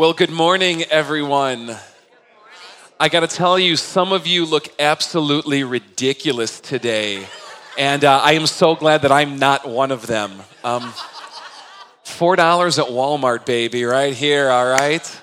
Well, good morning, everyone. I got to tell you, some of you look absolutely ridiculous today. And uh, I am so glad that I'm not one of them. Um, $4 at Walmart, baby, right here, all right?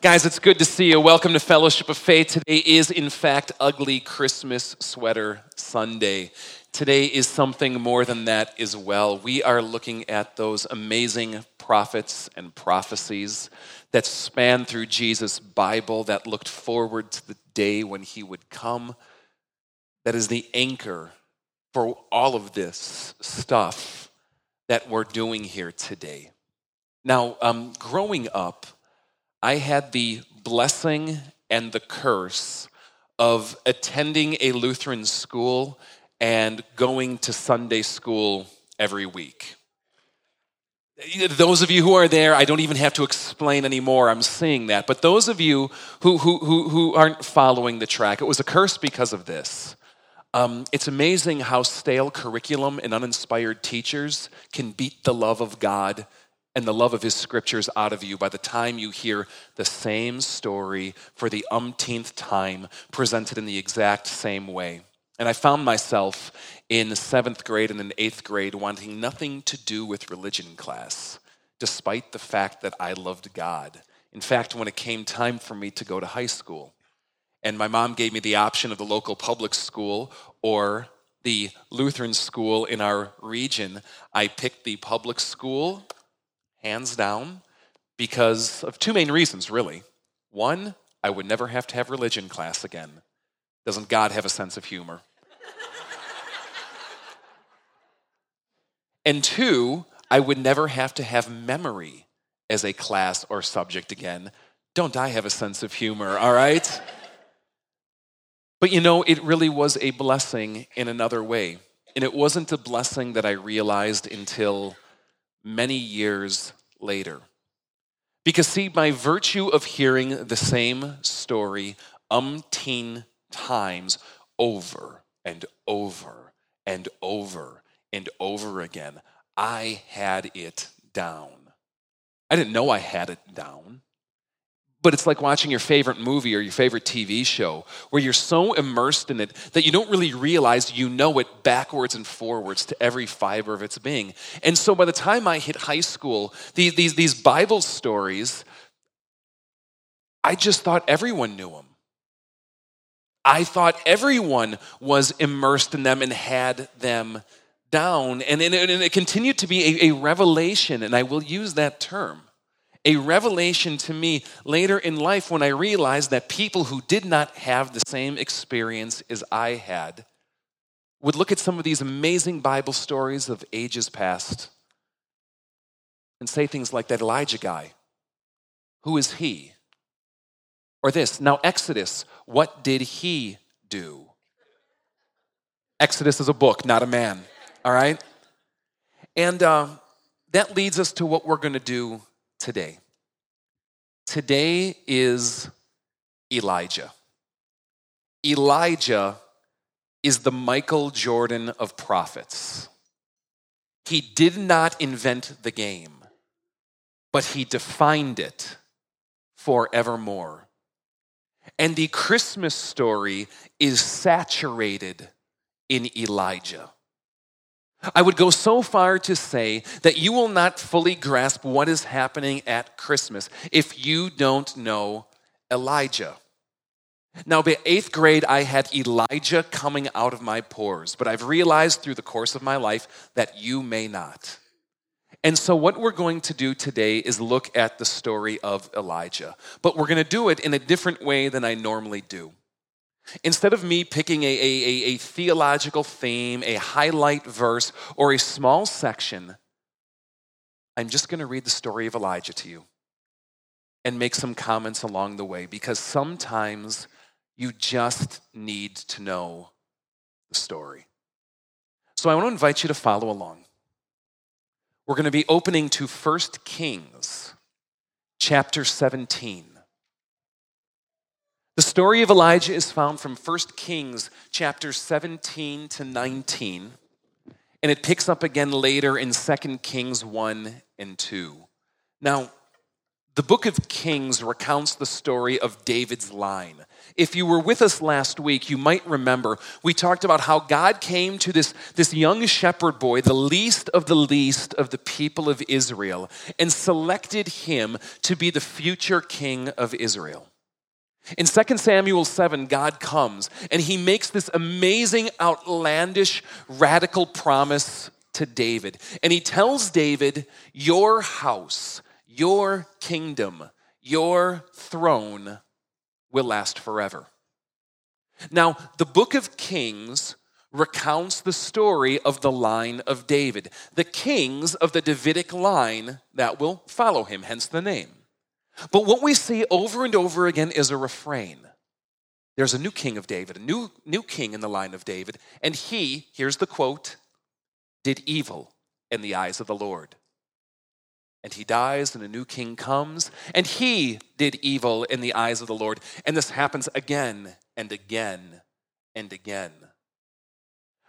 Guys, it's good to see you. Welcome to Fellowship of Faith. Today is, in fact, Ugly Christmas Sweater Sunday. Today is something more than that as well. We are looking at those amazing prophets and prophecies that span through Jesus' Bible, that looked forward to the day when he would come, that is the anchor for all of this stuff that we're doing here today. Now, um, growing up, I had the blessing and the curse of attending a Lutheran school and going to Sunday school every week. Those of you who are there, I don't even have to explain anymore. I'm seeing that. But those of you who, who, who, who aren't following the track, it was a curse because of this. Um, it's amazing how stale curriculum and uninspired teachers can beat the love of God and the love of His scriptures out of you by the time you hear the same story for the umpteenth time presented in the exact same way. And I found myself in seventh grade and in eighth grade wanting nothing to do with religion class, despite the fact that I loved God. In fact, when it came time for me to go to high school, and my mom gave me the option of the local public school or the Lutheran school in our region, I picked the public school, hands down, because of two main reasons, really. One, I would never have to have religion class again. Doesn't God have a sense of humor? And two, I would never have to have memory as a class or subject again. Don't I have a sense of humor, all right? But you know, it really was a blessing in another way. And it wasn't a blessing that I realized until many years later. Because, see, by virtue of hearing the same story umpteen times over and over and over and over again. I had it down. I didn't know I had it down. But it's like watching your favorite movie or your favorite TV show where you're so immersed in it that you don't really realize you know it backwards and forwards to every fiber of its being. And so by the time I hit high school, these, these, these Bible stories, I just thought everyone knew them. I thought everyone was immersed in them and had them down. And, and, and it continued to be a, a revelation, and I will use that term a revelation to me later in life when I realized that people who did not have the same experience as I had would look at some of these amazing Bible stories of ages past and say things like that Elijah guy, who is he? Or this, now Exodus, what did he do? Exodus is a book, not a man, all right? And uh, that leads us to what we're going to do today. Today is Elijah. Elijah is the Michael Jordan of prophets. He did not invent the game, but he defined it forevermore. And the Christmas story is saturated in Elijah. I would go so far to say that you will not fully grasp what is happening at Christmas if you don't know Elijah. Now, by eighth grade, I had Elijah coming out of my pores, but I've realized through the course of my life that you may not. And so, what we're going to do today is look at the story of Elijah, but we're going to do it in a different way than I normally do. Instead of me picking a, a, a, theological theme, a highlight verse, or a small section, I'm just going to read the story of Elijah to you and make some comments along the way because sometimes you just need to know the story. So I want to invite you to follow along. We're going to be opening to 1 Kings chapter 17. The story of Elijah is found from 1 Kings chapter 17 to 19, and it picks up again later in 2 Kings 1 and 2. Now, The book of Kings recounts the story of David's line. If you were with us last week, you might remember we talked about how God came to this, this young shepherd boy, the least of the least of the people of Israel, and selected him to be the future king of Israel. In 2 Samuel 7, God comes and he makes this amazing, outlandish, radical promise to David. And he tells David, Your house your kingdom, your throne will last forever. Now, the book of Kings recounts the story of the line of David, the kings of the Davidic line that will follow him, hence the name. But what we see over and over again is a refrain. There's a new king of David, a new, new king in the line of David, and he, here's the quote, did evil in the eyes of the Lord and he dies, and a new king comes, and he did evil in the eyes of the Lord. And this happens again and again and again.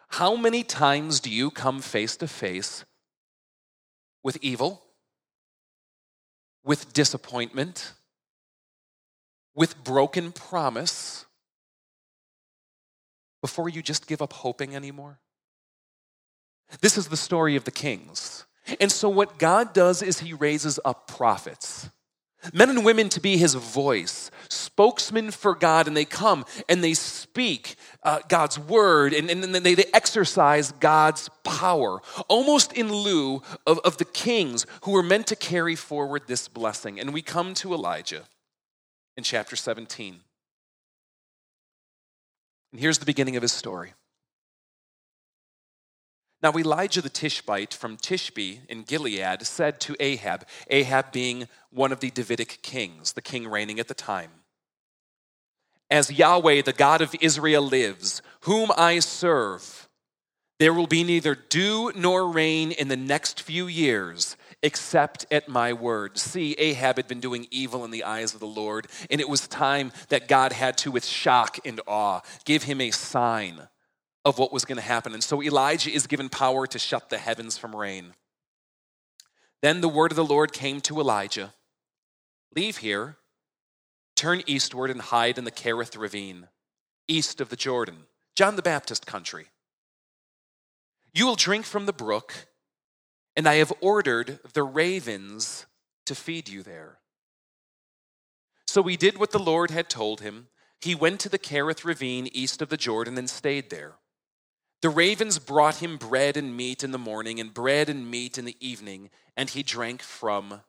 How many times do you come face to face with evil, with disappointment, with broken promise, before you just give up hoping anymore? This is the story of the kings. And so, what God does is He raises up prophets, men and women to be His voice, spokesmen for God, and they come and they speak uh, God's word and, and they, they exercise God's power, almost in lieu of, of the kings who were meant to carry forward this blessing. And we come to Elijah in chapter 17. And here's the beginning of his story. Now, Elijah the Tishbite from Tishbe in Gilead said to Ahab, Ahab being one of the Davidic kings, the king reigning at the time, As Yahweh, the God of Israel, lives, whom I serve, there will be neither dew nor rain in the next few years except at my word. See, Ahab had been doing evil in the eyes of the Lord, and it was time that God had to, with shock and awe, give him a sign of what was going to happen. And so Elijah is given power to shut the heavens from rain. Then the word of the Lord came to Elijah Leave here, turn eastward, and hide in the Kerith ravine, east of the Jordan, John the Baptist country. You will drink from the brook, and I have ordered the ravens to feed you there. So he did what the Lord had told him. He went to the Kerith ravine east of the Jordan and stayed there. The ravens brought him bread and meat in the morning, and bread and meat in the evening, and he drank from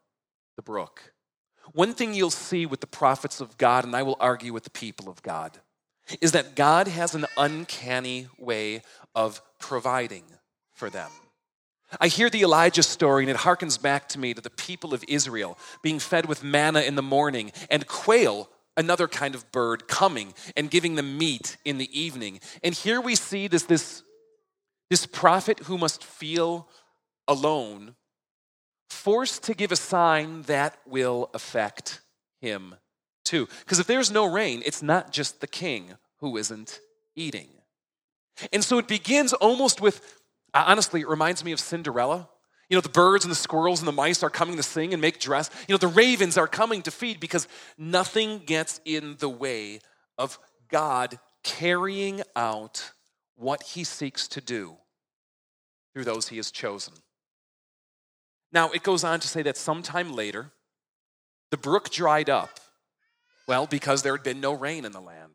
the brook. One thing you'll see with the prophets of God, and I will argue with the people of God, is that God has an uncanny way of providing for them. I hear the Elijah story, and it harkens back to me to the people of Israel being fed with manna in the morning and quail another kind of bird coming and giving them meat in the evening. And here we see this, this, this prophet who must feel alone, forced to give a sign that will affect him too. Because if there's no rain, it's not just the king who isn't eating. And so it begins almost with, uh, honestly, it reminds me of Cinderella you know, the birds and the squirrels and the mice are coming to sing and make dress. You know, the ravens are coming to feed because nothing gets in the way of God carrying out what he seeks to do through those he has chosen. Now, it goes on to say that sometime later, the brook dried up. Well, because there had been no rain in the land.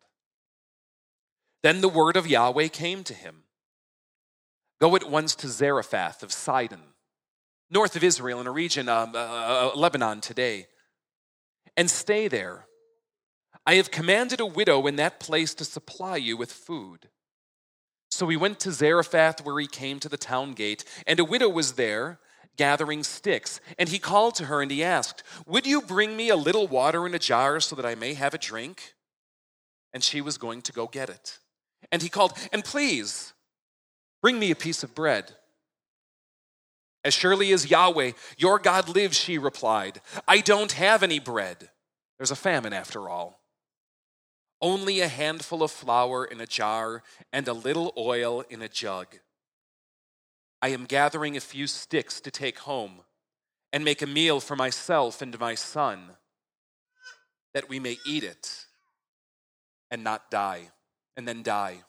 Then the word of Yahweh came to him Go at once to Zarephath of Sidon north of Israel in a region, um, uh, uh, Lebanon today, and stay there. I have commanded a widow in that place to supply you with food. So he went to Zarephath, where he came to the town gate, and a widow was there gathering sticks. And he called to her and he asked, Would you bring me a little water in a jar so that I may have a drink? And she was going to go get it. And he called, And please, bring me a piece of bread. As surely as Yahweh, your God lives, she replied, I don't have any bread. There's a famine after all. Only a handful of flour in a jar and a little oil in a jug. I am gathering a few sticks to take home and make a meal for myself and my son. that we may eat it and not die, and then die.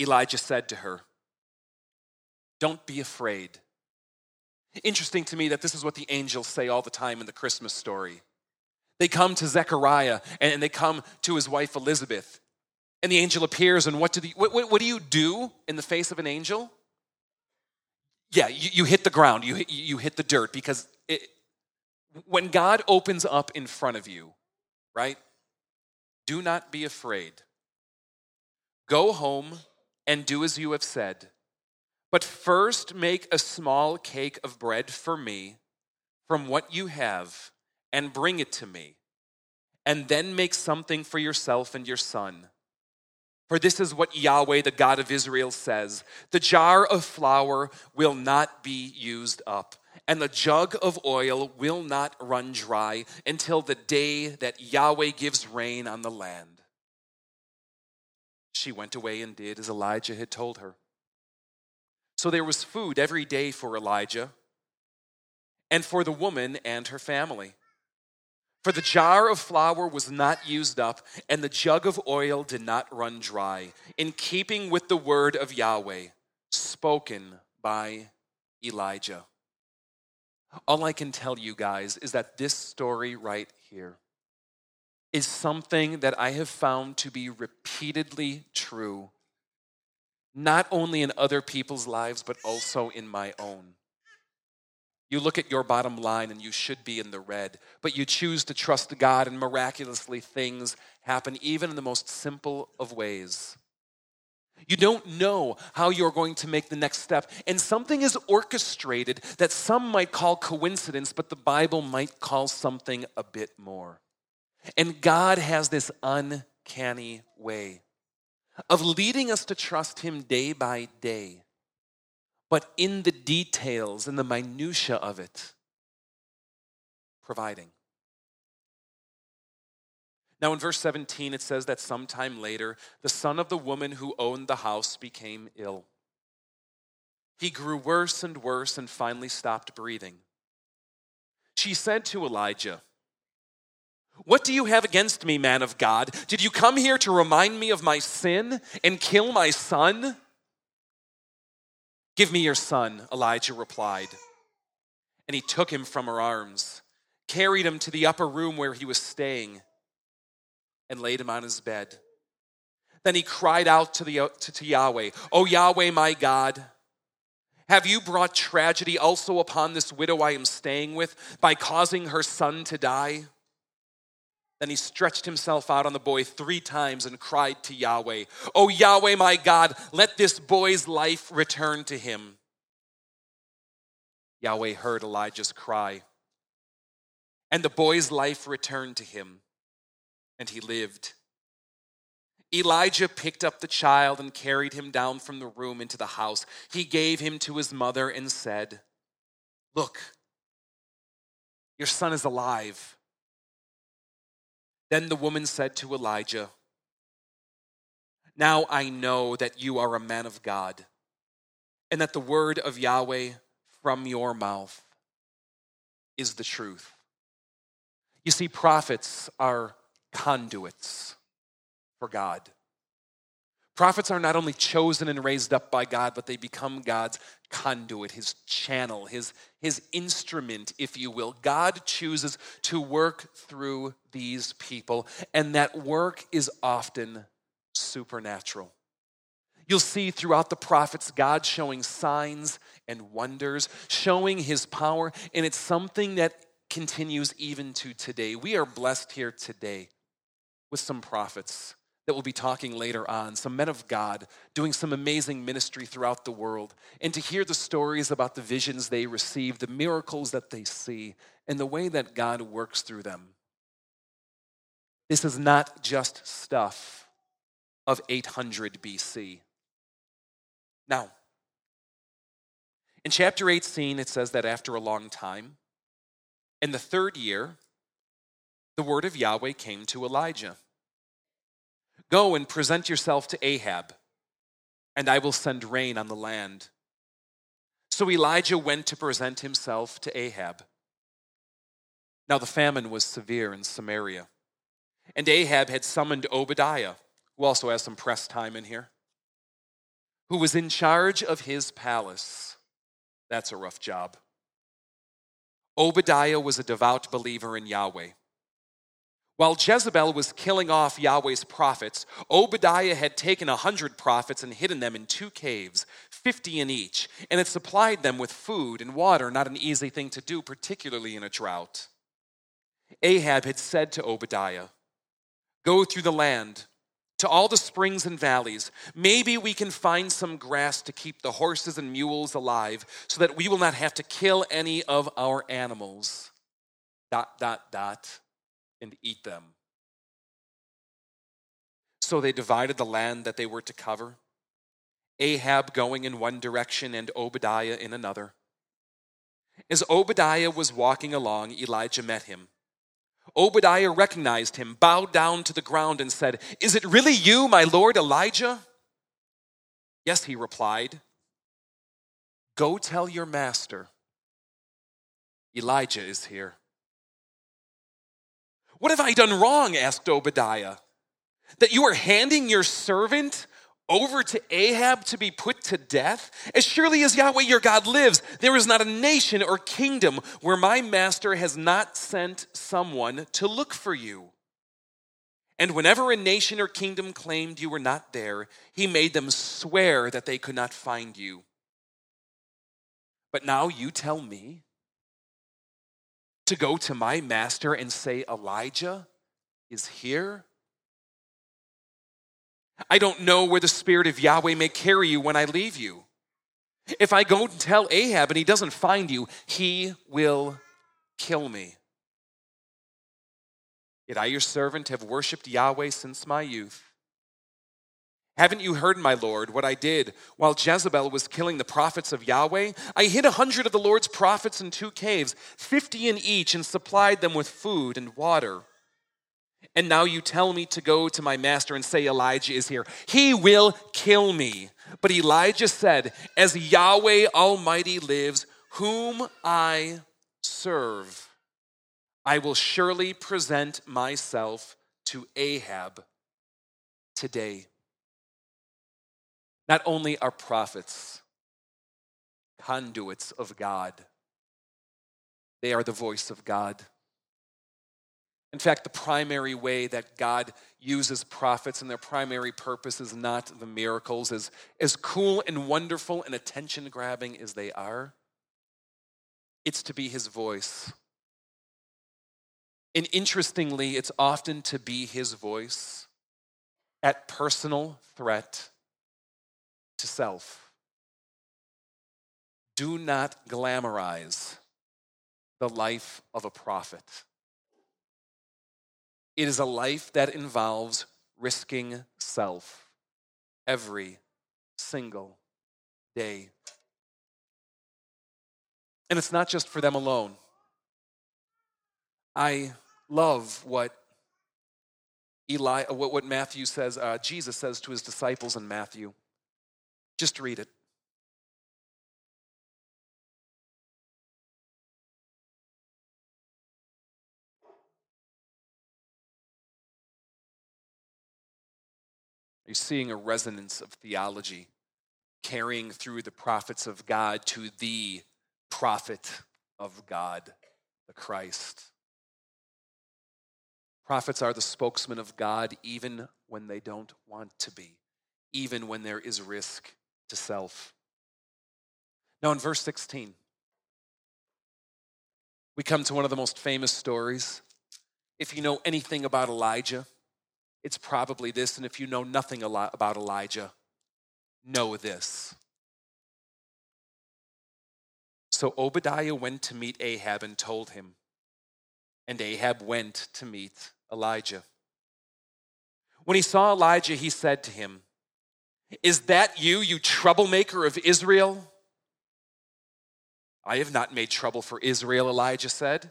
Elijah said to her, Don't be afraid. Interesting to me that this is what the angels say all the time in the Christmas story. They come to Zechariah and they come to his wife Elizabeth. And the angel appears, and what do, the, what, what, what do you do in the face of an angel? Yeah, you, you hit the ground, you, you hit the dirt, because it, when God opens up in front of you, right? Do not be afraid. Go home and do as you have said. But first make a small cake of bread for me from what you have and bring it to me. And then make something for yourself and your son. For this is what Yahweh, the God of Israel, says The jar of flour will not be used up, and the jug of oil will not run dry until the day that Yahweh gives rain on the land. She went away and did as Elijah had told her. So there was food every day for Elijah and for the woman and her family. For the jar of flour was not used up, and the jug of oil did not run dry, in keeping with the word of Yahweh, spoken by Elijah. All I can tell you guys is that this story right here is something that I have found to be repeatedly true, not only in other people's lives, but also in my own. You look at your bottom line and you should be in the red, but you choose to trust God and miraculously things happen even in the most simple of ways. You don't know how you're going to make the next step, and something is orchestrated that some might call coincidence, but the Bible might call something a bit more. And God has this uncanny way of leading us to trust Him day by day but in the details, in the minutiae of it, providing. Now, in verse 17, it says that sometime later, the son of the woman who owned the house became ill. He grew worse and worse and finally stopped breathing. She said to Elijah, What do you have against me, man of God? Did you come here to remind me of my sin and kill my son? Give me your son, Elijah replied. And he took him from her arms, carried him to the upper room where he was staying, and laid him on his bed. Then he cried out to, the, to, to Yahweh, O Yahweh, my God, have you brought tragedy also upon this widow I am staying with by causing her son to die? Then he stretched himself out on the boy three times and cried to Yahweh, Oh Yahweh, my God, let this boy's life return to him. Yahweh heard Elijah's cry, and the boy's life returned to him, and he lived. Elijah picked up the child and carried him down from the room into the house. He gave him to his mother and said, Look, your son is alive. Then the woman said to Elijah, Now I know that you are a man of God, and that the word of Yahweh from your mouth is the truth. You see, prophets are conduits for God. Prophets are not only chosen and raised up by God, but they become God's conduit, his channel, his, his instrument, if you will. God chooses to work through these people, and that work is often supernatural. You'll see throughout the prophets God showing signs and wonders, showing his power, and it's something that continues even to today. We are blessed here today with some prophets that we'll be talking later on, some men of God doing some amazing ministry throughout the world, and to hear the stories about the visions they receive, the miracles that they see, and the way that God works through them. This is not just stuff of 800 BC. Now, in chapter 18, it says that after a long time, in the third year, the word of Yahweh came to Elijah. Go and present yourself to Ahab, and I will send rain on the land. So Elijah went to present himself to Ahab. Now the famine was severe in Samaria. And Ahab had summoned Obadiah, who also has some press time in here, who was in charge of his palace. That's a rough job. Obadiah was a devout believer in Yahweh. While Jezebel was killing off Yahweh's prophets, Obadiah had taken a hundred prophets and hidden them in two caves, fifty in each, and had supplied them with food and water, not an easy thing to do, particularly in a drought. Ahab had said to Obadiah, Go through the land to all the springs and valleys. Maybe we can find some grass to keep the horses and mules alive so that we will not have to kill any of our animals. Dot, dot, dot, and eat them. So they divided the land that they were to cover, Ahab going in one direction and Obadiah in another. As Obadiah was walking along, Elijah met him. Obadiah recognized him, bowed down to the ground, and said, Is it really you, my lord Elijah? Yes, he replied. Go tell your master, Elijah is here. What have I done wrong? asked Obadiah. That you are handing your servant over to Ahab to be put to death? As surely as Yahweh your God lives, there is not a nation or kingdom where my master has not sent someone to look for you. And whenever a nation or kingdom claimed you were not there, he made them swear that they could not find you. But now you tell me to go to my master and say, Elijah is here? I don't know where the Spirit of Yahweh may carry you when I leave you. If I go and tell Ahab and he doesn't find you, he will kill me. Yet I, your servant, have worshiped Yahweh since my youth. Haven't you heard, my Lord, what I did while Jezebel was killing the prophets of Yahweh? I hid a hundred of the Lord's prophets in two caves, fifty in each, and supplied them with food and water. And now you tell me to go to my master and say, Elijah is here. He will kill me. But Elijah said, As Yahweh Almighty lives, whom I serve, I will surely present myself to Ahab today. Not only are prophets conduits of God, they are the voice of God. In fact, the primary way that God uses prophets and their primary purpose is not the miracles, as, as cool and wonderful and attention grabbing as they are, it's to be his voice. And interestingly, it's often to be his voice at personal threat to self. Do not glamorize the life of a prophet. It is a life that involves risking self every single day. And it's not just for them alone. I love what Eli, what, what Matthew says, uh, Jesus says to his disciples in Matthew. Just read it. Are you seeing a resonance of theology carrying through the prophets of God to the prophet of God, the Christ? Prophets are the spokesman of God even when they don't want to be, even when there is risk to self. Now, in verse 16, we come to one of the most famous stories. If you know anything about Elijah, it's probably this. And if you know nothing about Elijah, know this. So Obadiah went to meet Ahab and told him, and Ahab went to meet Elijah. When he saw Elijah, he said to him, Is that you, you troublemaker of Israel? I have not made trouble for Israel, Elijah said,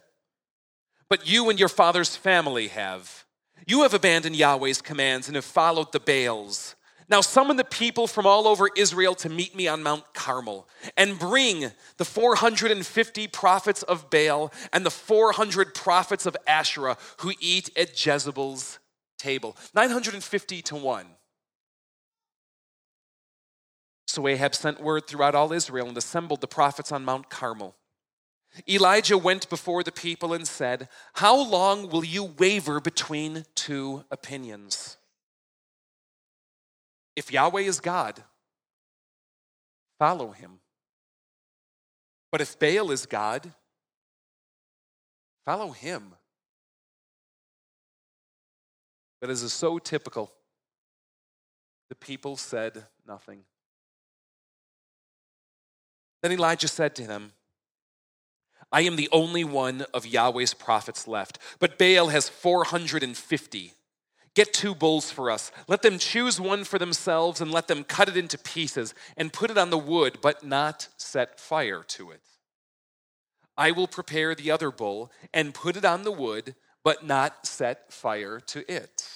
but you and your father's family have. You have abandoned Yahweh's commands and have followed the Baals. Now summon the people from all over Israel to meet me on Mount Carmel, and bring the 450 prophets of Baal and the 400 prophets of Asherah who eat at Jezebel's table. 950 to 1. So Ahab sent word throughout all Israel and assembled the prophets on Mount Carmel. Elijah went before the people and said, How long will you waver between two opinions? If Yahweh is God, follow him. But if Baal is God, follow him. As is so typical, the people said nothing. Then Elijah said to him, I am the only one of Yahweh's prophets left, but Baal has 450. Get two bulls for us. Let them choose one for themselves and let them cut it into pieces and put it on the wood, but not set fire to it. I will prepare the other bull and put it on the wood, but not set fire to it.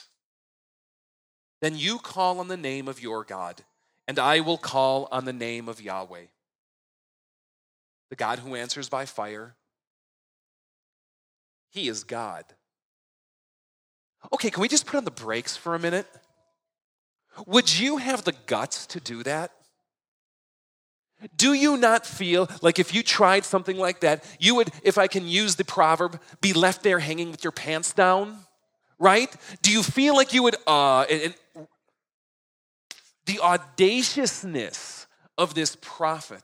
Then you call on the name of your God, and I will call on the name of Yahweh the God who answers by fire. He is God. Okay, can we just put on the brakes for a minute? Would you have the guts to do that? Do you not feel like if you tried something like that, you would, if I can use the proverb, be left there hanging with your pants down? Right? Do you feel like you would, uh, and, and the audaciousness of this prophet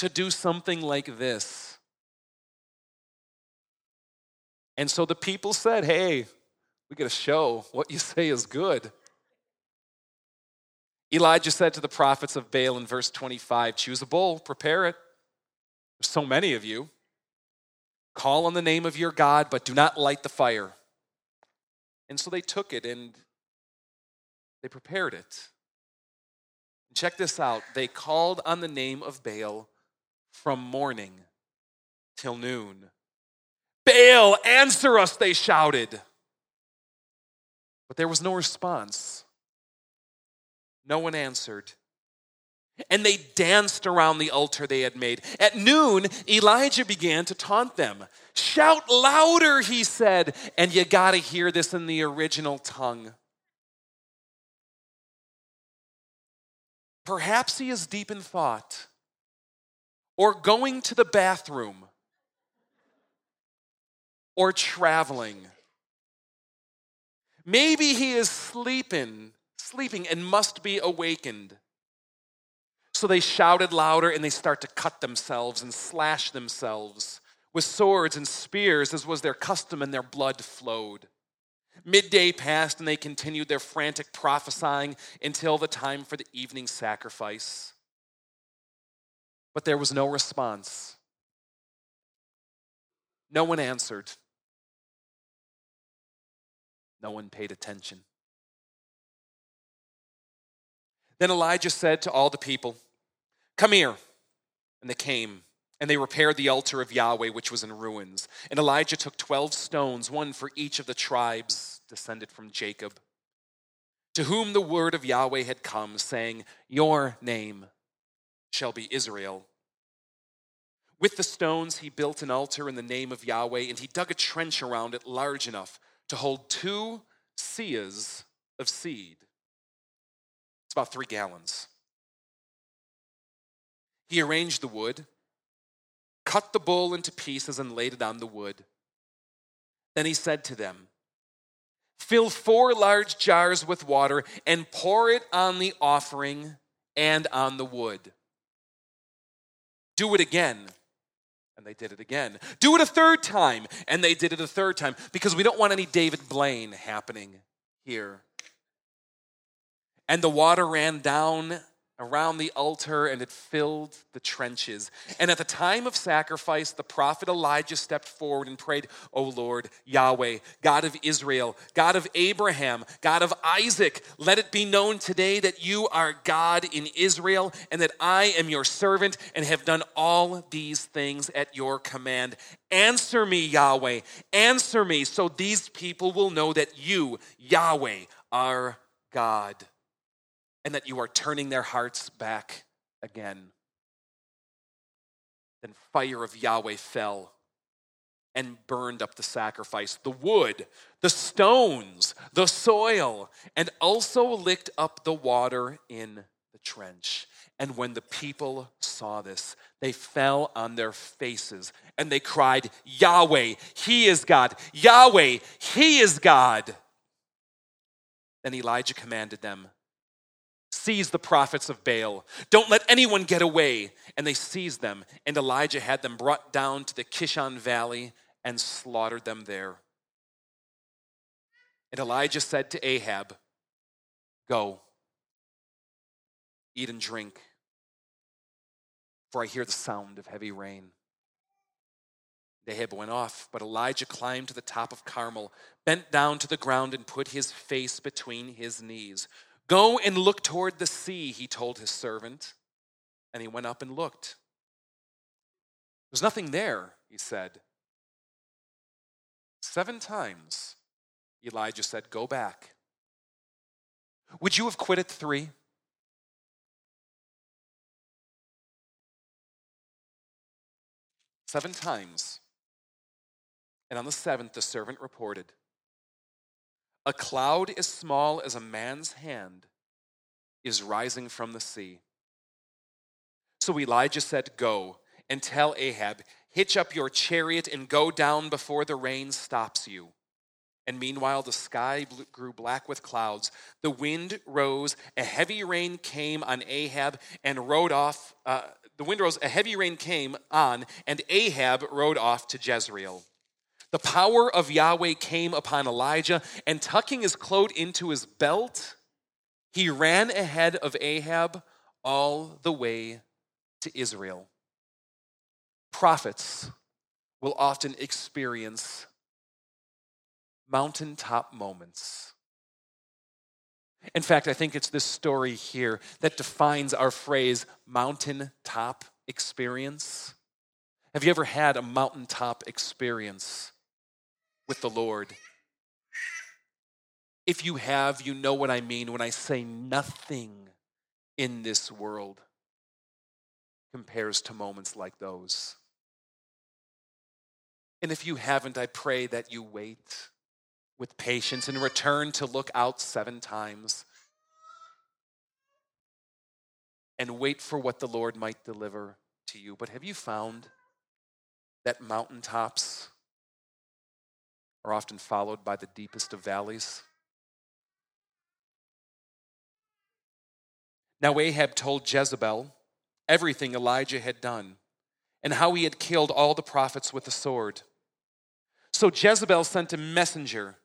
to do something like this. And so the people said, Hey, we got to show what you say is good. Elijah said to the prophets of Baal in verse 25 Choose a bull, prepare it. There's so many of you. Call on the name of your God, but do not light the fire. And so they took it and they prepared it. check this out they called on the name of Baal from morning till noon. Baal, answer us, they shouted. But there was no response. No one answered. And they danced around the altar they had made. At noon, Elijah began to taunt them. Shout louder, he said. And you got to hear this in the original tongue. Perhaps he is deep in thought or going to the bathroom or traveling. Maybe he is sleeping, sleeping and must be awakened. So they shouted louder and they start to cut themselves and slash themselves with swords and spears, as was their custom, and their blood flowed. Midday passed and they continued their frantic prophesying until the time for the evening sacrifice. But there was no response. No one answered. No one paid attention. Then Elijah said to all the people, Come here. And they came, and they repaired the altar of Yahweh, which was in ruins. And Elijah took 12 stones, one for each of the tribes descended from Jacob, to whom the word of Yahweh had come, saying, Your name shall be Israel. With the stones, he built an altar in the name of Yahweh, and he dug a trench around it large enough to hold two seahs of seed. It's about three gallons. He arranged the wood, cut the bull into pieces, and laid it on the wood. Then he said to them, Fill four large jars with water and pour it on the offering and on the wood. Do it again. And they did it again. Do it a third time. And they did it a third time because we don't want any David Blaine happening here. And the water ran down around the altar and it filled the trenches. And at the time of sacrifice, the prophet Elijah stepped forward and prayed, O Lord, Yahweh, God of Israel, God of Abraham, God of Isaac, let it be known today that you are God in Israel and that I am your servant and have done all these things at your command. Answer me, Yahweh, answer me, so these people will know that you, Yahweh, are God. And that you are turning their hearts back again. Then fire of Yahweh fell and burned up the sacrifice, the wood, the stones, the soil, and also licked up the water in the trench. And when the people saw this, they fell on their faces and they cried, Yahweh, He is God! Yahweh, He is God! Then Elijah commanded them, Seize the prophets of Baal. Don't let anyone get away. And they seized them, and Elijah had them brought down to the Kishon Valley and slaughtered them there. And Elijah said to Ahab, Go, eat and drink, for I hear the sound of heavy rain. Ahab went off, but Elijah climbed to the top of Carmel, bent down to the ground, and put his face between his knees. Go and look toward the sea, he told his servant. And he went up and looked. There's nothing there, he said. Seven times, Elijah said, Go back. Would you have quit at three? Seven times. And on the seventh, the servant reported, A cloud as small as a man's hand is rising from the sea. So Elijah said, Go and tell Ahab, Hitch up your chariot and go down before the rain stops you. And meanwhile, the sky grew black with clouds. The wind rose. A heavy rain came on Ahab and rode off. Uh, the wind rose. A heavy rain came on, and Ahab rode off to Jezreel. The power of Yahweh came upon Elijah, and tucking his cloak into his belt, he ran ahead of Ahab all the way to Jezreel prophets will often experience mountaintop moments. In fact, I think it's this story here that defines our phrase mountaintop experience. Have you ever had a mountaintop experience with the Lord? If you have, you know what I mean when I say nothing in this world compares to moments like those. And if you haven't, I pray that you wait with patience and return to look out seven times and wait for what the Lord might deliver to you. But have you found that mountaintops are often followed by the deepest of valleys? Now, Ahab told Jezebel everything Elijah had done and how he had killed all the prophets with the sword. So Jezebel sent a messenger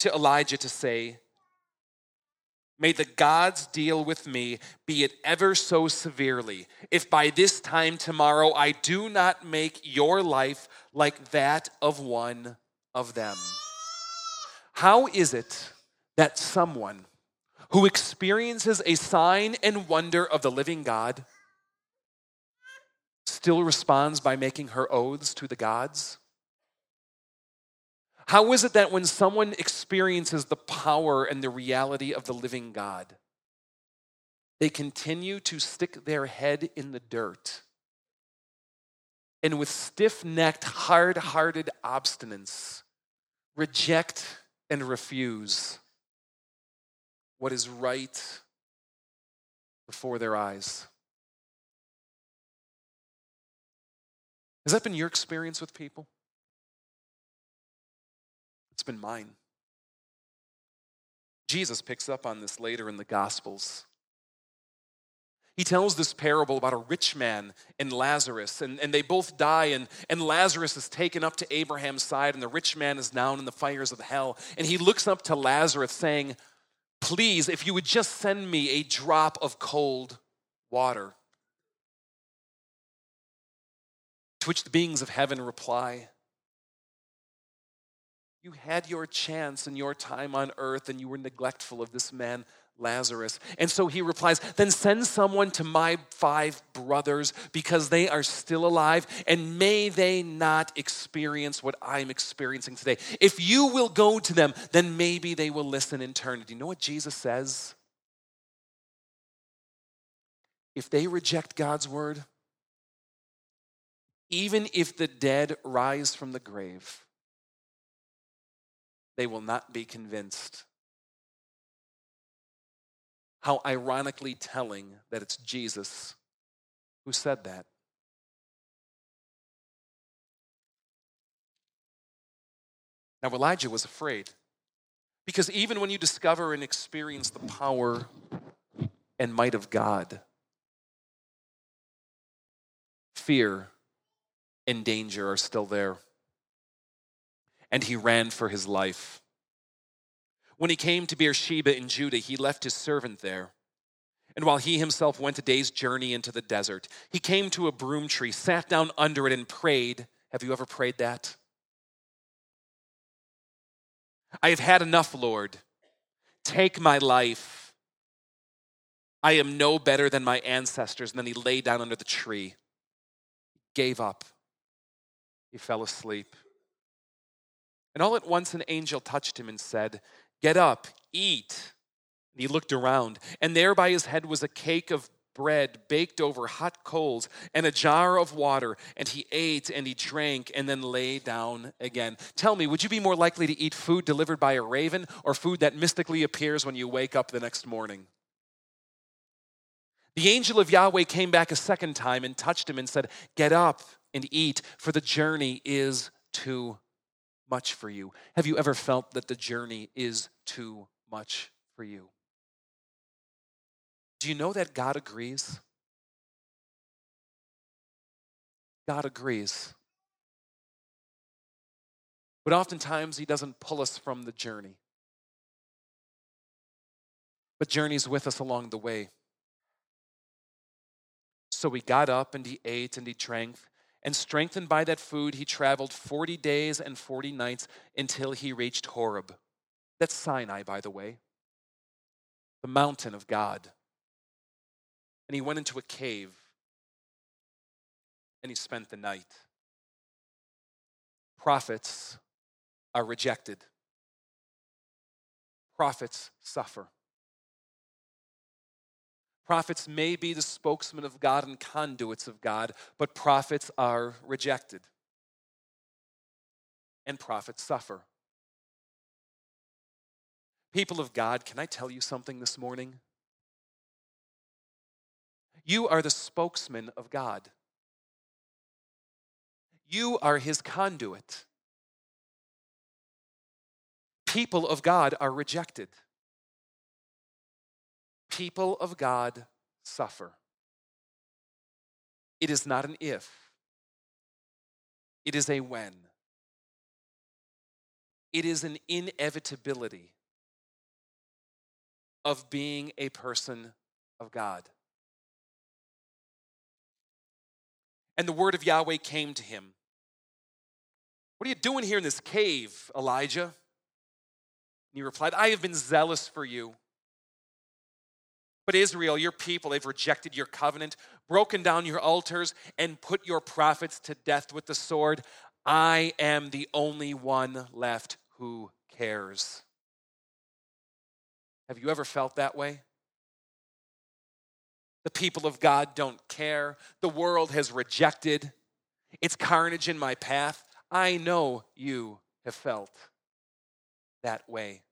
to Elijah to say, May the gods deal with me, be it ever so severely, if by this time tomorrow I do not make your life like that of one of them. How is it that someone who experiences a sign and wonder of the living God still responds by making her oaths to the gods? How is it that when someone experiences the power and the reality of the living God, they continue to stick their head in the dirt and with stiff necked, hard hearted obstinance reject and refuse what is right before their eyes? Has that been your experience with people? It's been mine. Jesus picks up on this later in the Gospels. He tells this parable about a rich man and Lazarus, and, and they both die, and, and Lazarus is taken up to Abraham's side, and the rich man is down in the fires of hell. And he looks up to Lazarus, saying, Please, if you would just send me a drop of cold water. To which the beings of heaven reply, you had your chance and your time on earth, and you were neglectful of this man, Lazarus. And so he replies, Then send someone to my five brothers because they are still alive, and may they not experience what I'm experiencing today. If you will go to them, then maybe they will listen in turn. Do you know what Jesus says? if they reject God's word, even if the dead rise from the grave, they will not be convinced. How ironically telling that it's Jesus who said that. Now, Elijah was afraid. Because even when you discover and experience the power and might of God, fear and danger are still there. And he ran for his life. When he came to Beersheba in Judah, he left his servant there. And while he himself went a day's journey into the desert, he came to a broom tree, sat down under it, and prayed. Have you ever prayed that? I have had enough, Lord. Take my life. I am no better than my ancestors. And then he lay down under the tree, gave up. He fell asleep. And all at once an angel touched him and said, Get up, eat. And he looked around, and there by his head was a cake of bread baked over hot coals and a jar of water, and he ate and he drank and then lay down again. Tell me, would you be more likely to eat food delivered by a raven or food that mystically appears when you wake up the next morning? The angel of Yahweh came back a second time and touched him and said, Get up and eat, for the journey is too much for you. Have you ever felt that the journey is too much for you? Do you know that God agrees? God agrees. But oftentimes, He doesn't pull us from the journey, but journeys with us along the way. So he got up and he ate and he drank. And strengthened by that food, he traveled 40 days and 40 nights until he reached Horeb. That's Sinai, by the way, the mountain of God and he went into a cave and he spent the night. Prophets are rejected, prophets suffer. Prophets may be the spokesman of God and conduits of God, but prophets are rejected. And prophets suffer. People of God, can I tell you something this morning? You are the spokesman of God. You are his conduit. People of God are rejected. People of God suffer. It is not an if, it is a when. It is an inevitability of being a person of God. And the word of Yahweh came to him. What are you doing here in this cave, Elijah? And he replied, I have been zealous for you. But Israel, your people, they've rejected your covenant, broken down your altars, and put your prophets to death with the sword. I am the only one left who cares. Have you ever felt that way? The people of God don't care. The world has rejected. It's carnage in my path. I know you have felt that way.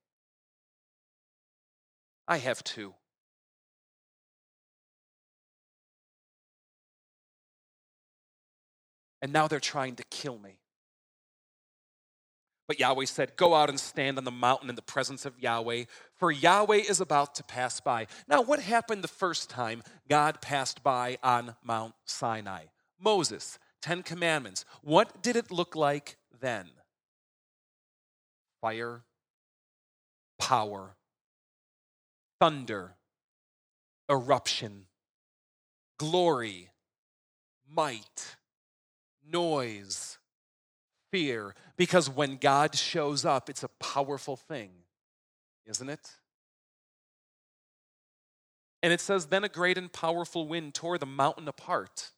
I have too. And now they're trying to kill me. But Yahweh said, Go out and stand on the mountain in the presence of Yahweh, for Yahweh is about to pass by. Now, what happened the first time God passed by on Mount Sinai? Moses, Ten Commandments. What did it look like then? Fire, power, thunder, eruption, glory, might, noise fear because when God shows up, it's a powerful thing, isn't it? And it says, Then a great and powerful wind tore the mountain apart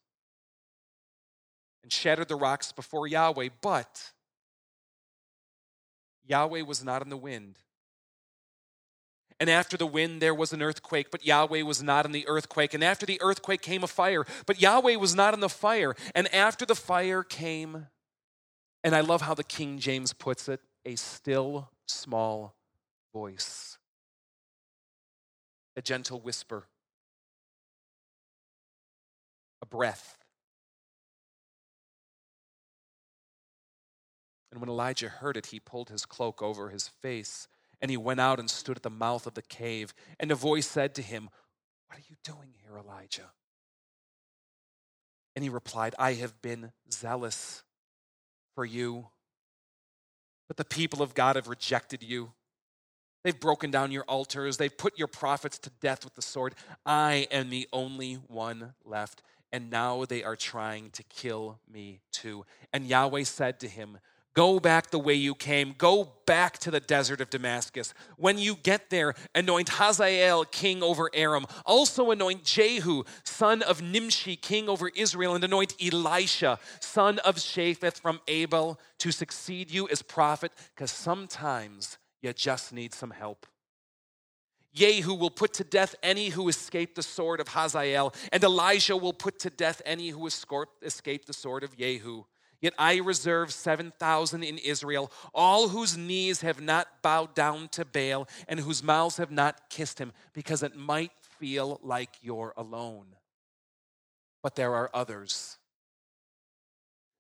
and shattered the rocks before Yahweh, but Yahweh was not in the wind. And after the wind, there was an earthquake, but Yahweh was not in the earthquake. And after the earthquake came a fire, but Yahweh was not in the fire. And after the fire came, and I love how the King James puts it, a still small voice, a gentle whisper, a breath. And when Elijah heard it, he pulled his cloak over his face, and he went out and stood at the mouth of the cave. And a voice said to him, What are you doing here, Elijah? And he replied, I have been zealous for you, but the people of God have rejected you. They've broken down your altars. They've put your prophets to death with the sword. I am the only one left. And now they are trying to kill me too. And Yahweh said to him, Go back the way you came. Go back to the desert of Damascus. When you get there, anoint Hazael king over Aram. Also anoint Jehu, son of Nimshi, king over Israel, and anoint Elisha, son of Shaphat from Abel, to succeed you as prophet, because sometimes you just need some help. Jehu will put to death any who escape the sword of Hazael, and Elijah will put to death any who escape the sword of Jehu. Yet I reserve 7,000 in Israel, all whose knees have not bowed down to Baal and whose mouths have not kissed him, because it might feel like you're alone. But there are others.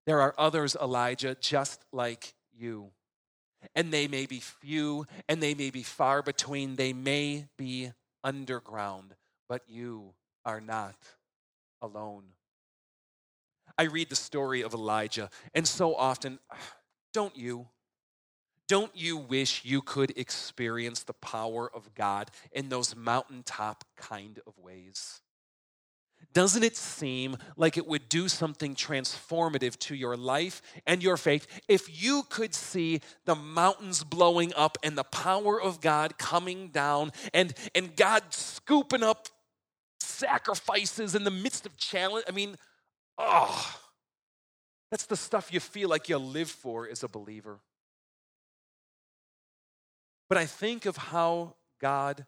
There are others, Elijah, just like you. And they may be few and they may be far between. They may be underground, but you are not alone. I read the story of Elijah, and so often, don't you? Don't you wish you could experience the power of God in those mountaintop kind of ways? Doesn't it seem like it would do something transformative to your life and your faith if you could see the mountains blowing up and the power of God coming down and, and God scooping up sacrifices in the midst of challenge? I mean, Oh, that's the stuff you feel like you live for as a believer. But I think of how God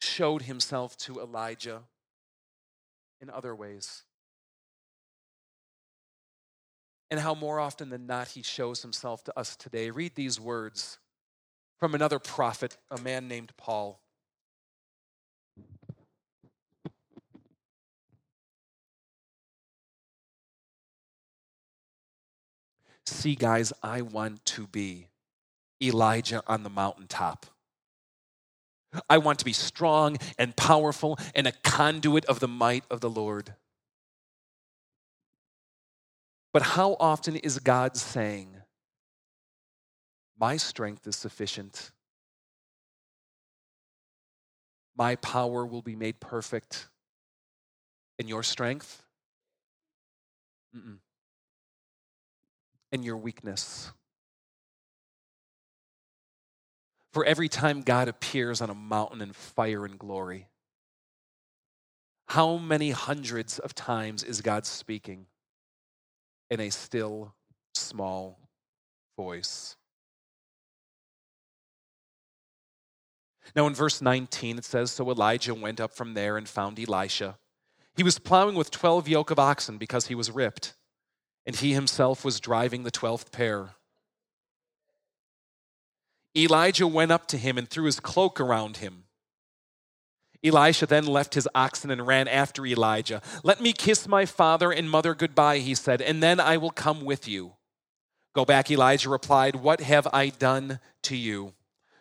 showed himself to Elijah in other ways. And how more often than not he shows himself to us today. Read these words from another prophet, a man named Paul. See, guys, I want to be Elijah on the mountaintop. I want to be strong and powerful and a conduit of the might of the Lord. But how often is God saying, My strength is sufficient? My power will be made perfect in your strength? Mm-mm and your weakness. For every time God appears on a mountain in fire and glory, how many hundreds of times is God speaking in a still, small voice? Now, in verse 19, it says So Elijah went up from there and found Elisha. He was plowing with 12 yoke of oxen because he was ripped and he himself was driving the twelfth pair. Elijah went up to him and threw his cloak around him. Elisha then left his oxen and ran after Elijah. Let me kiss my father and mother goodbye, he said, and then I will come with you. Go back, Elijah replied. What have I done to you?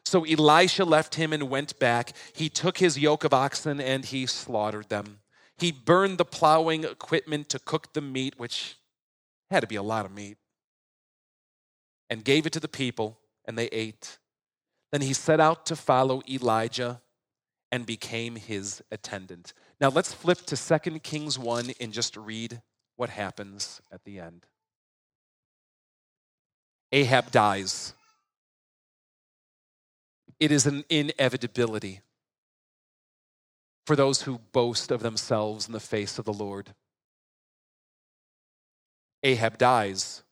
So Elisha left him and went back. He took his yoke of oxen and he slaughtered them. He burned the plowing equipment to cook the meat, which had to be a lot of meat. And gave it to the people, and they ate. Then he set out to follow Elijah and became his attendant. Now let's flip to 2 Kings 1 and just read what happens at the end. Ahab dies. It is an inevitability for those who boast of themselves in the face of the Lord. Ahab dies.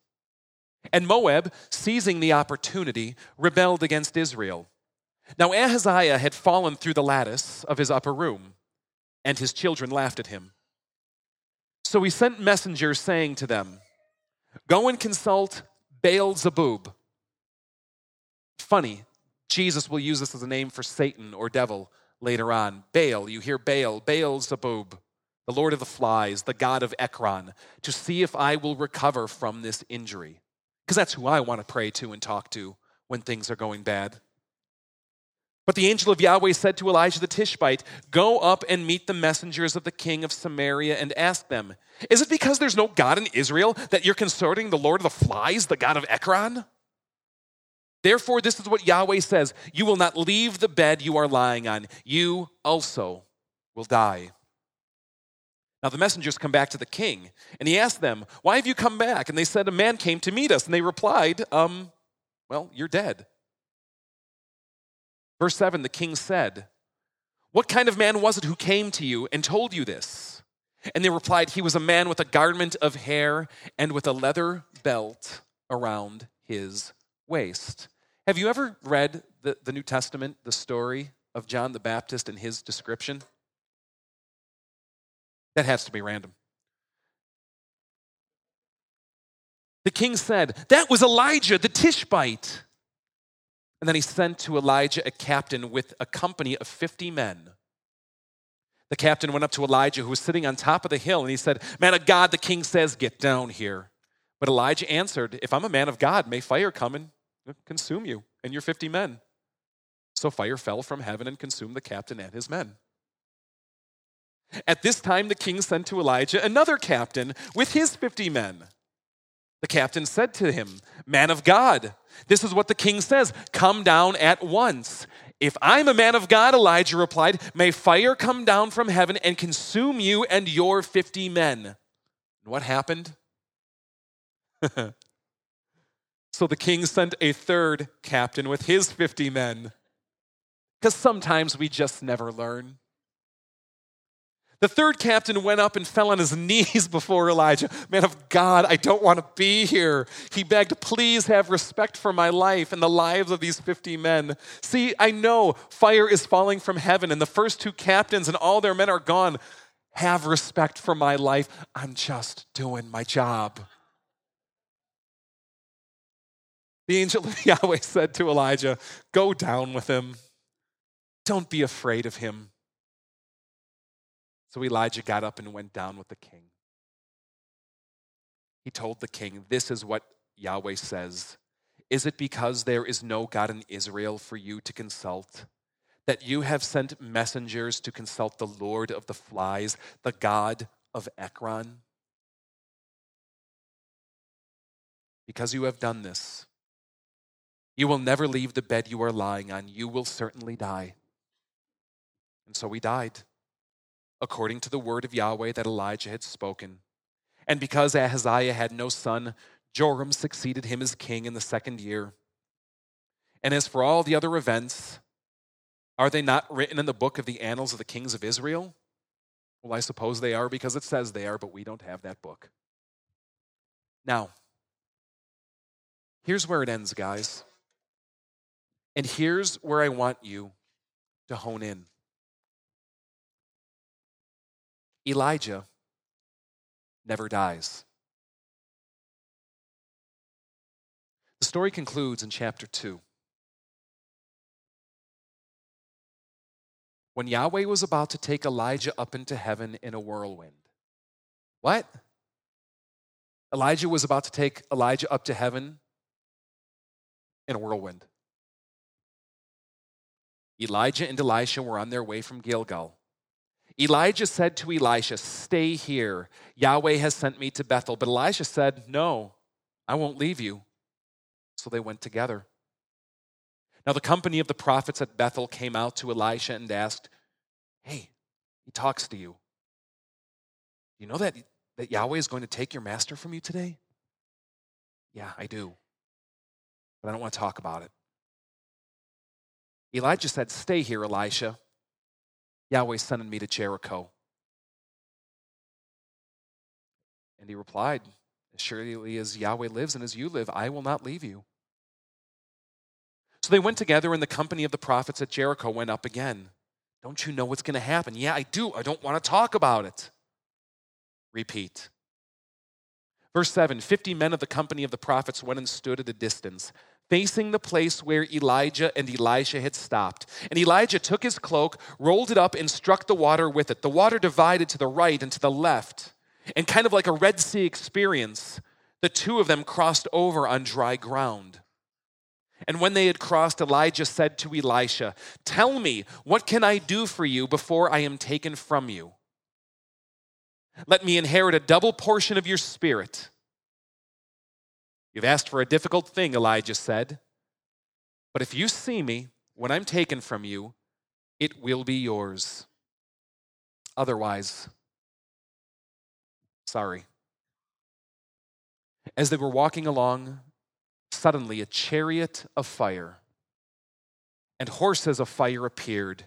And Moab, seizing the opportunity, rebelled against Israel. Now Ahaziah had fallen through the lattice of his upper room, and his children laughed at him. So he sent messengers saying to them, Go and consult Baal Zebub. Funny, Jesus will use this as a name for Satan or devil later on. Baal, you hear Baal, Baal Zebub, the Lord of the flies, the God of Ekron, to see if I will recover from this injury. Because that's who I want to pray to and talk to when things are going bad. But the angel of Yahweh said to Elijah the Tishbite, Go up and meet the messengers of the king of Samaria and ask them, Is it because there's no God in Israel that you're consorting the Lord of the flies, the God of Ekron? Therefore, this is what Yahweh says You will not leave the bed you are lying on, you also will die. Now the messengers come back to the king, and he asked them, Why have you come back? And they said, A man came to meet us. And they replied, Um, well, you're dead. Verse 7 the king said, What kind of man was it who came to you and told you this? And they replied, He was a man with a garment of hair and with a leather belt around his waist. Have you ever read the, the New Testament, the story of John the Baptist and his description? That has to be random. The king said, That was Elijah the Tishbite. And then he sent to Elijah a captain with a company of 50 men. The captain went up to Elijah, who was sitting on top of the hill, and he said, Man of God, the king says, Get down here. But Elijah answered, If I'm a man of God, may fire come and uh, consume you and your 50 men. So fire fell from heaven and consumed the captain and his men. At this time, the king sent to Elijah another captain with his 50 men. The captain said to him, Man of God, this is what the king says come down at once. If I'm a man of God, Elijah replied, may fire come down from heaven and consume you and your 50 men. And what happened? so the king sent a third captain with his 50 men. Because sometimes we just never learn. The third captain went up and fell on his knees before Elijah. Man of God, I don't want to be here. He begged, Please have respect for my life and the lives of these 50 men. See, I know fire is falling from heaven, and the first two captains and all their men are gone. Have respect for my life. I'm just doing my job. The angel of Yahweh said to Elijah, Go down with him. Don't be afraid of him. So Elijah got up and went down with the king. He told the king, This is what Yahweh says. Is it because there is no God in Israel for you to consult? That you have sent messengers to consult the Lord of the flies, the God of Ekron? Because you have done this, you will never leave the bed you are lying on. You will certainly die. And so he died according to the word of Yahweh that Elijah had spoken. And because Ahaziah had no son, Joram succeeded him as king in the second year. And as for all the other events, are they not written in the book of the annals of the kings of Israel? Well, I suppose they are because it says they are, but we don't have that book. Now, here's where it ends, guys. And here's where I want you to hone in. Elijah never dies. The story concludes in chapter 2. When Yahweh was about to take Elijah up into heaven in a whirlwind. What? Elijah was about to take Elijah up to heaven in a whirlwind. Elijah and Elisha were on their way from Gilgal. Elijah said to Elisha, Stay here. Yahweh has sent me to Bethel. But Elisha said, No, I won't leave you. So they went together. Now, the company of the prophets at Bethel came out to Elisha and asked, Hey, he talks to you. You know that, that Yahweh is going to take your master from you today? Yeah, I do. But I don't want to talk about it. Elijah said, Stay here, Elisha. Yahweh's sending me to Jericho. And he replied, As surely as Yahweh lives and as you live, I will not leave you. So they went together, and the company of the prophets at Jericho went up again. Don't you know what's going to happen? Yeah, I do. I don't want to talk about it. Repeat. Verse 7 50 men of the company of the prophets went and stood at a distance, facing the place where Elijah and Elisha had stopped. And Elijah took his cloak, rolled it up, and struck the water with it. The water divided to the right and to the left. And kind of like a Red Sea experience, the two of them crossed over on dry ground. And when they had crossed, Elijah said to Elisha, Tell me, what can I do for you before I am taken from you? Let me inherit a double portion of your spirit. You've asked for a difficult thing, Elijah said. But if you see me when I'm taken from you, it will be yours. Otherwise, sorry. As they were walking along, suddenly a chariot of fire and horses of fire appeared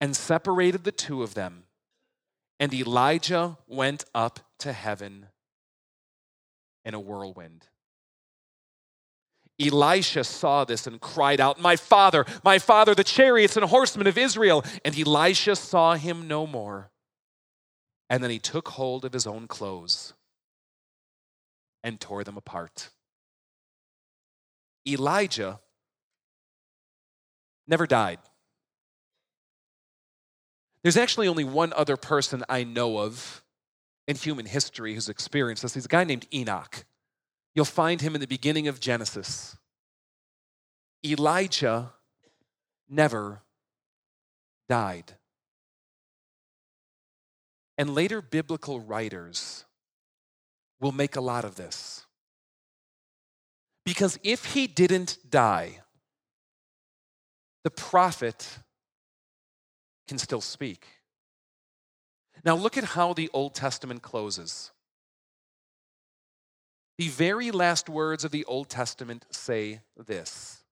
and separated the two of them. And Elijah went up to heaven in a whirlwind. Elisha saw this and cried out, My father, my father, the chariots and horsemen of Israel. And Elisha saw him no more. And then he took hold of his own clothes and tore them apart. Elijah never died. There's actually only one other person I know of in human history who's experienced this. He's a guy named Enoch. You'll find him in the beginning of Genesis. Elijah never died. And later biblical writers will make a lot of this. Because if he didn't die, the prophet can still speak. Now, look at how the Old Testament closes. The very last words of the Old Testament say this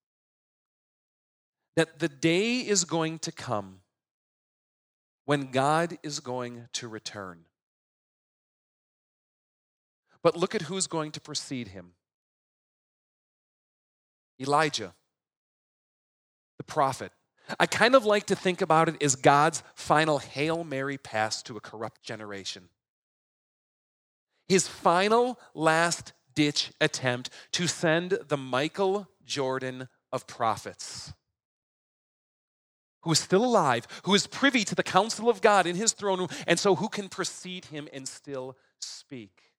that the day is going to come when God is going to return. But look at who's going to precede him Elijah, the prophet. I kind of like to think about it as God's final Hail Mary pass to a corrupt generation. His final last ditch attempt to send the Michael Jordan of prophets, who is still alive, who is privy to the counsel of God in his throne room, and so who can precede him and still speak.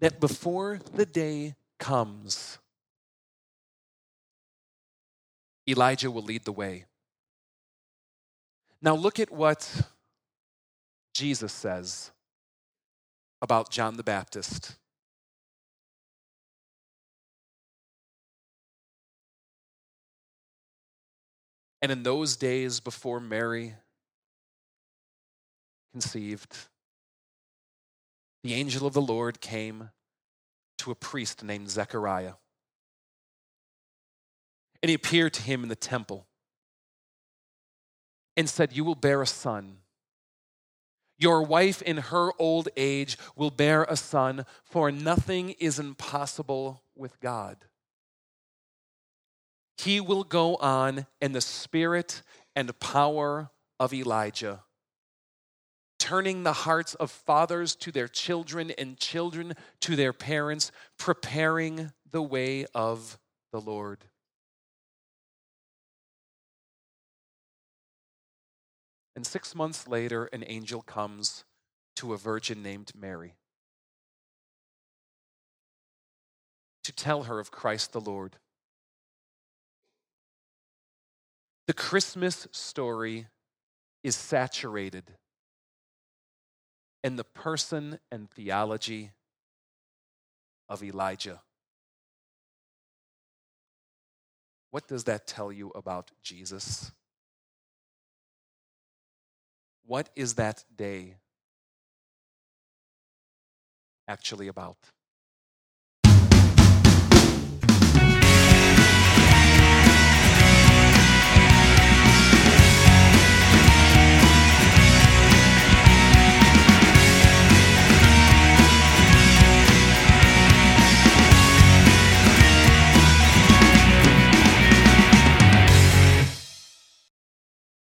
That before the day comes, Elijah will lead the way. Now, look at what Jesus says about John the Baptist. And in those days before Mary conceived, the angel of the Lord came to a priest named Zechariah. And he appeared to him in the temple and said, You will bear a son. Your wife in her old age will bear a son, for nothing is impossible with God. He will go on in the spirit and power of Elijah, turning the hearts of fathers to their children and children to their parents, preparing the way of the Lord. And six months later, an angel comes to a virgin named Mary to tell her of Christ the Lord. The Christmas story is saturated in the person and theology of Elijah. What does that tell you about Jesus? What is that day actually about?